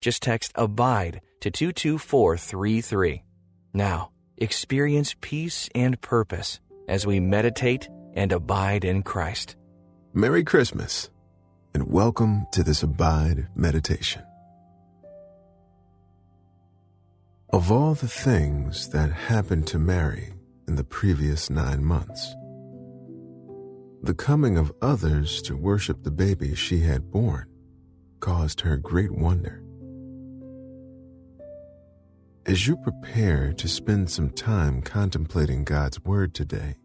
Just text ABIDE to 22433. Now, experience peace and purpose as we meditate and abide in Christ. Merry Christmas, and welcome to this Abide meditation. Of all the things that happened to Mary in the previous nine months, the coming of others to worship the baby she had born caused her great wonder. As you prepare to spend some time contemplating God's Word today,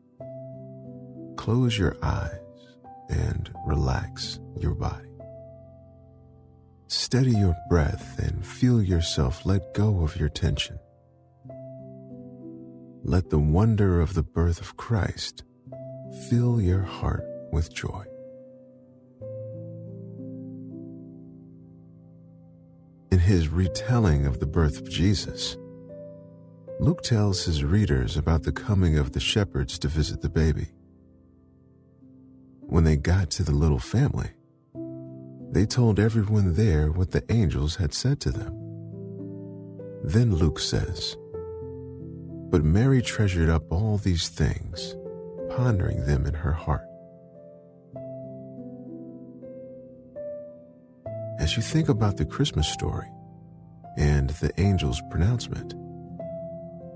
close your eyes and relax your body. Steady your breath and feel yourself let go of your tension. Let the wonder of the birth of Christ fill your heart with joy. His retelling of the birth of Jesus, Luke tells his readers about the coming of the shepherds to visit the baby. When they got to the little family, they told everyone there what the angels had said to them. Then Luke says, But Mary treasured up all these things, pondering them in her heart. As you think about the Christmas story and the angel's pronouncement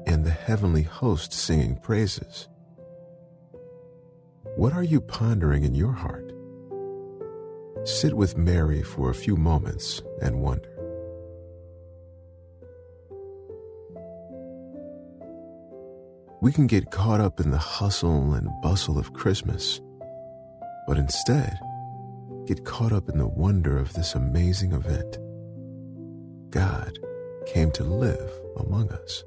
and the heavenly host singing praises, what are you pondering in your heart? Sit with Mary for a few moments and wonder. We can get caught up in the hustle and bustle of Christmas, but instead, get caught up in the wonder of this amazing event. God came to live among us.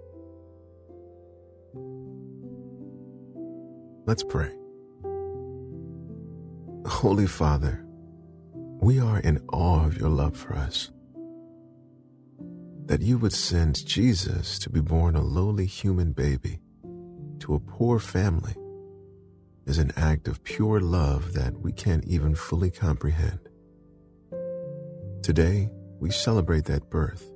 Let's pray. Holy Father, we are in awe of your love for us. That you would send Jesus to be born a lowly human baby to a poor family is an act of pure love that we can't even fully comprehend. Today, we celebrate that birth,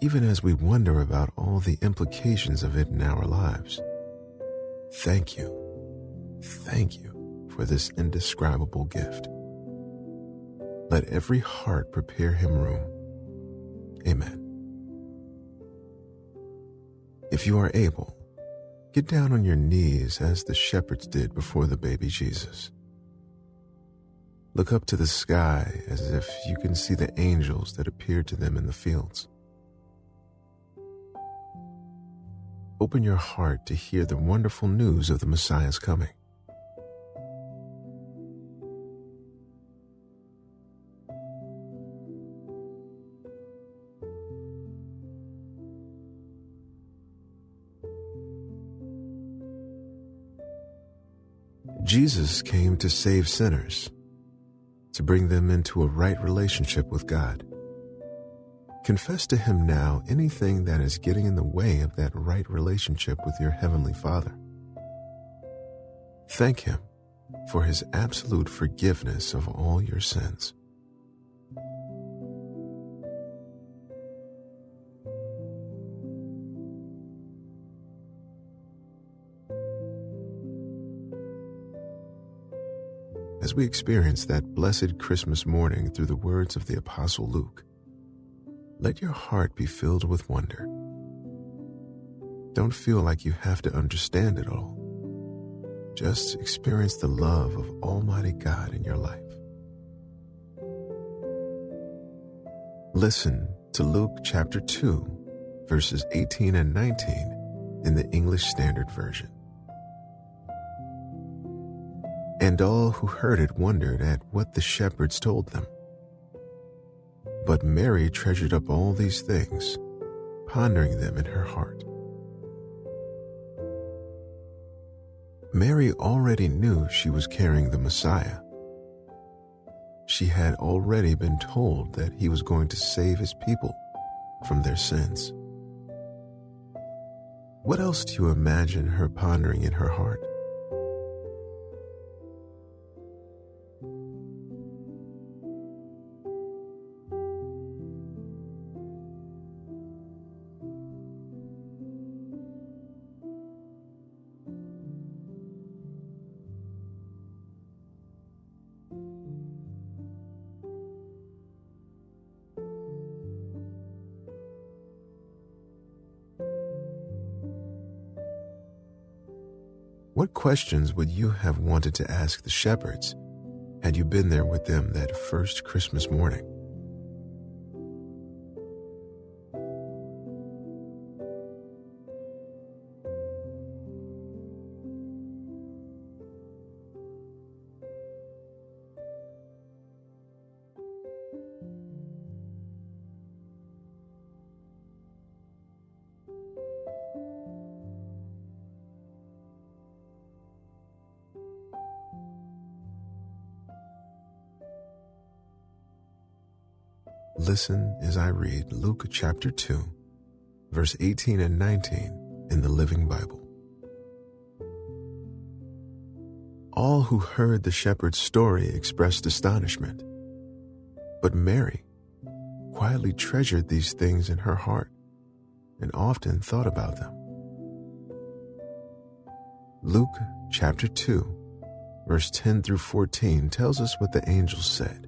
even as we wonder about all the implications of it in our lives. Thank you, thank you for this indescribable gift. Let every heart prepare him room. Amen. If you are able, Get down on your knees as the shepherds did before the baby Jesus. Look up to the sky as if you can see the angels that appeared to them in the fields. Open your heart to hear the wonderful news of the Messiah's coming. Jesus came to save sinners, to bring them into a right relationship with God. Confess to Him now anything that is getting in the way of that right relationship with your Heavenly Father. Thank Him for His absolute forgiveness of all your sins. As we experience that blessed Christmas morning through the words of the Apostle Luke, let your heart be filled with wonder. Don't feel like you have to understand it all. Just experience the love of Almighty God in your life. Listen to Luke chapter 2, verses 18 and 19 in the English Standard Version. And all who heard it wondered at what the shepherds told them. But Mary treasured up all these things, pondering them in her heart. Mary already knew she was carrying the Messiah. She had already been told that he was going to save his people from their sins. What else do you imagine her pondering in her heart? What questions would you have wanted to ask the shepherds had you been there with them that first Christmas morning? Listen as I read Luke chapter 2, verse 18 and 19 in the Living Bible. All who heard the shepherd's story expressed astonishment. But Mary quietly treasured these things in her heart and often thought about them. Luke chapter 2, verse 10 through 14 tells us what the angel said.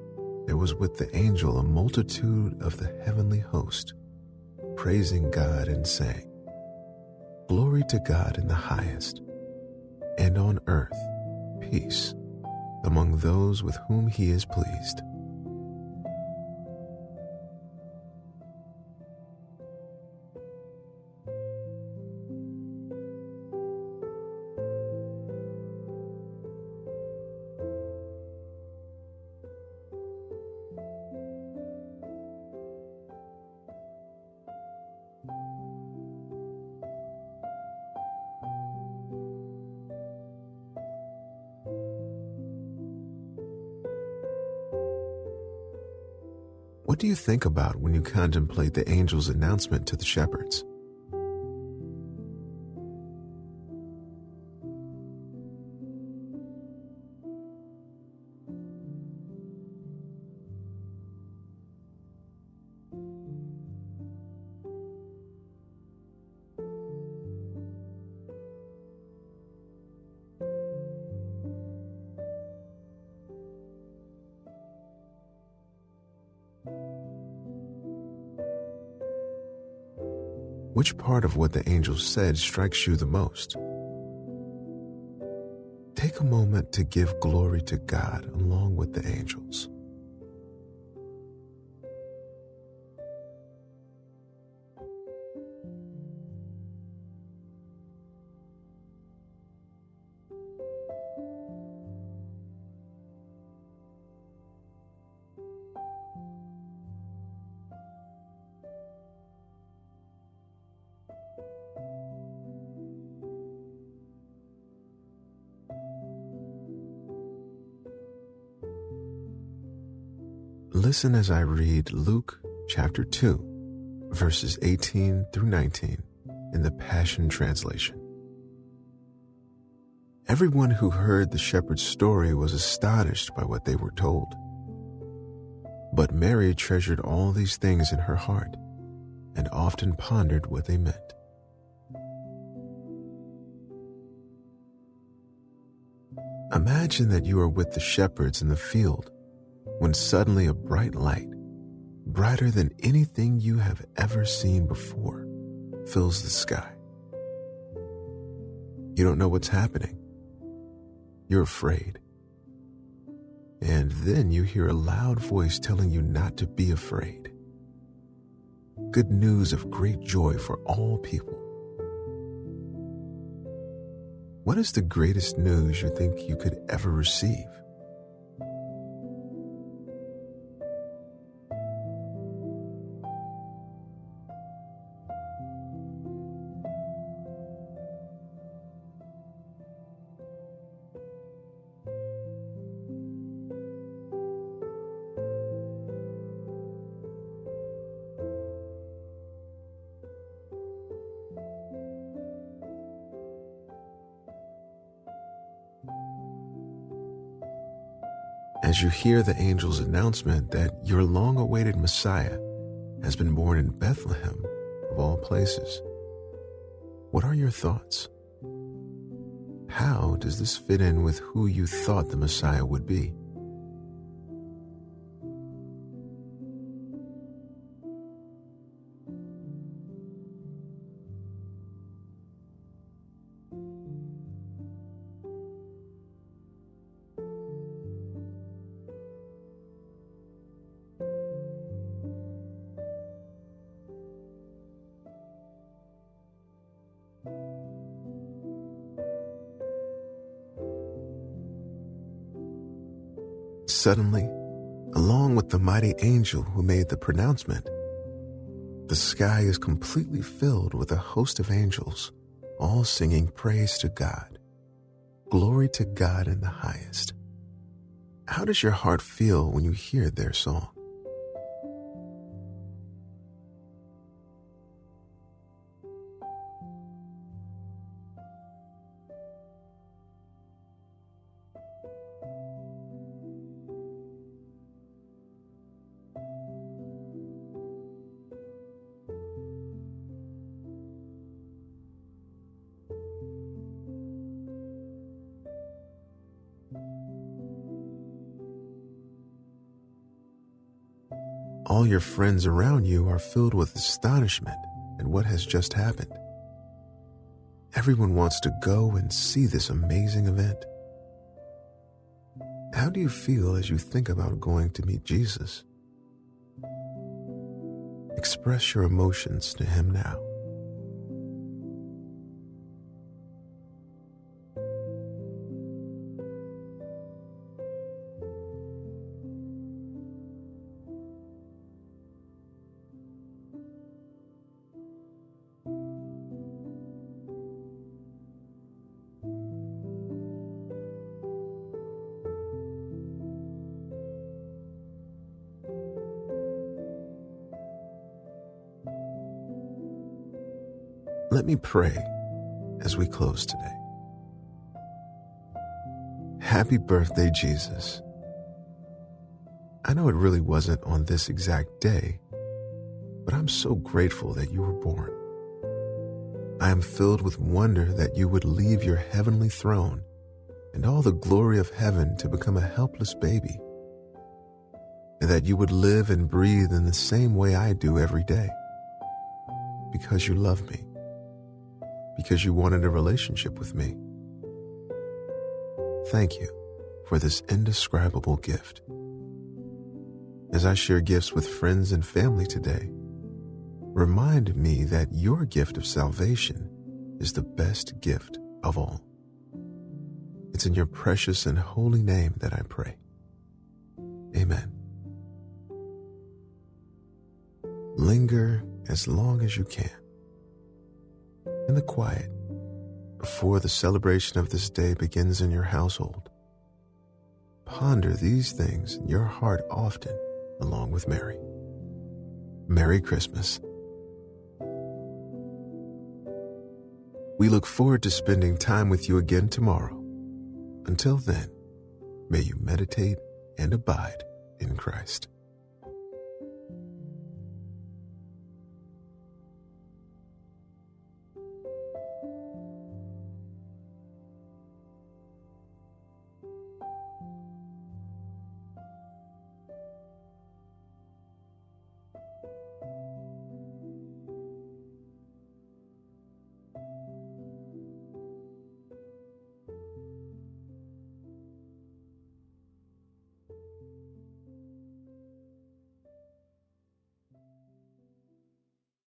there was with the angel a multitude of the heavenly host, praising God and saying, Glory to God in the highest, and on earth peace among those with whom he is pleased. What do you think about when you contemplate the angel's announcement to the shepherds? Which part of what the angel said strikes you the most? Take a moment to give glory to God along with the angels. Listen as I read Luke chapter 2, verses 18 through 19 in the Passion Translation. Everyone who heard the shepherd's story was astonished by what they were told. But Mary treasured all these things in her heart and often pondered what they meant. Imagine that you are with the shepherds in the field when suddenly a bright light, brighter than anything you have ever seen before, fills the sky. You don't know what's happening. You're afraid. And then you hear a loud voice telling you not to be afraid. Good news of great joy for all people. What is the greatest news you think you could ever receive? As you hear the angel's announcement that your long awaited Messiah has been born in Bethlehem, of all places. What are your thoughts? How does this fit in with who you thought the Messiah would be? Suddenly, along with the mighty angel who made the pronouncement, the sky is completely filled with a host of angels, all singing praise to God. Glory to God in the highest. How does your heart feel when you hear their song? All your friends around you are filled with astonishment at what has just happened. Everyone wants to go and see this amazing event. How do you feel as you think about going to meet Jesus? Express your emotions to him now. Let me pray as we close today. Happy birthday, Jesus. I know it really wasn't on this exact day, but I'm so grateful that you were born. I am filled with wonder that you would leave your heavenly throne and all the glory of heaven to become a helpless baby, and that you would live and breathe in the same way I do every day because you love me because you wanted a relationship with me. Thank you for this indescribable gift. As I share gifts with friends and family today, remind me that your gift of salvation is the best gift of all. It's in your precious and holy name that I pray. Amen. Linger as long as you can in the quiet before the celebration of this day begins in your household. Ponder these things in your heart often, along with Mary. Merry Christmas. We look forward to spending time with you again tomorrow. Until then, may you meditate and abide in Christ.